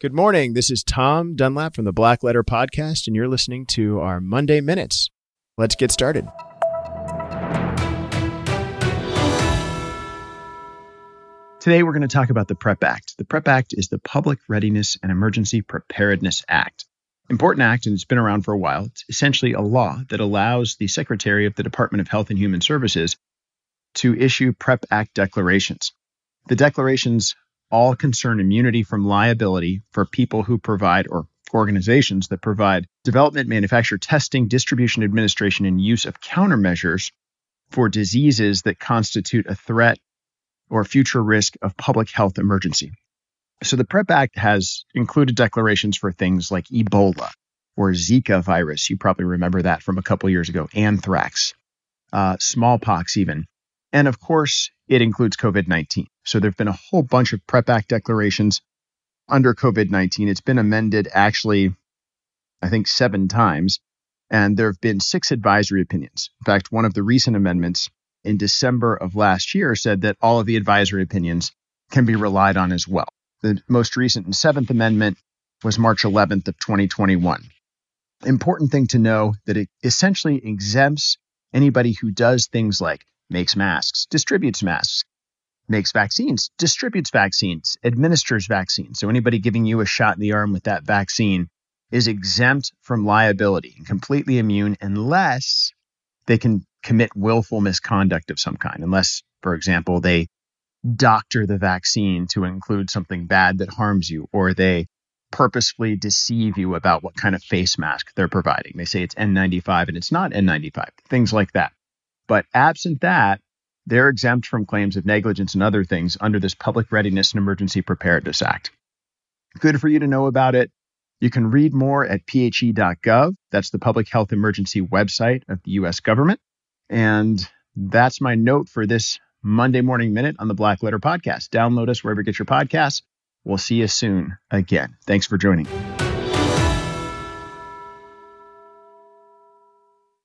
Good morning. This is Tom Dunlap from the Black Letter Podcast, and you're listening to our Monday Minutes. Let's get started. Today, we're going to talk about the PREP Act. The PREP Act is the Public Readiness and Emergency Preparedness Act. Important act, and it's been around for a while. It's essentially a law that allows the Secretary of the Department of Health and Human Services to issue PREP Act declarations. The declarations all concern immunity from liability for people who provide or organizations that provide development, manufacture, testing, distribution, administration, and use of countermeasures for diseases that constitute a threat or future risk of public health emergency. So the PREP Act has included declarations for things like Ebola or Zika virus. You probably remember that from a couple years ago, anthrax, uh, smallpox, even. And of course, it includes COVID 19. So there have been a whole bunch of PREP Act declarations under COVID 19. It's been amended actually, I think, seven times. And there have been six advisory opinions. In fact, one of the recent amendments in December of last year said that all of the advisory opinions can be relied on as well. The most recent and seventh amendment was March 11th of 2021. Important thing to know that it essentially exempts anybody who does things like makes masks, distributes masks, makes vaccines, distributes vaccines, administers vaccines. So anybody giving you a shot in the arm with that vaccine is exempt from liability and completely immune unless they can commit willful misconduct of some kind, unless, for example, they doctor the vaccine to include something bad that harms you, or they purposefully deceive you about what kind of face mask they're providing. They say it's N95 and it's not N95, things like that. But absent that, they're exempt from claims of negligence and other things under this Public Readiness and Emergency Preparedness Act. Good for you to know about it. You can read more at phe.gov. That's the public health emergency website of the US government. And that's my note for this Monday Morning Minute on the Black Letter Podcast. Download us wherever you get your podcasts. We'll see you soon again. Thanks for joining.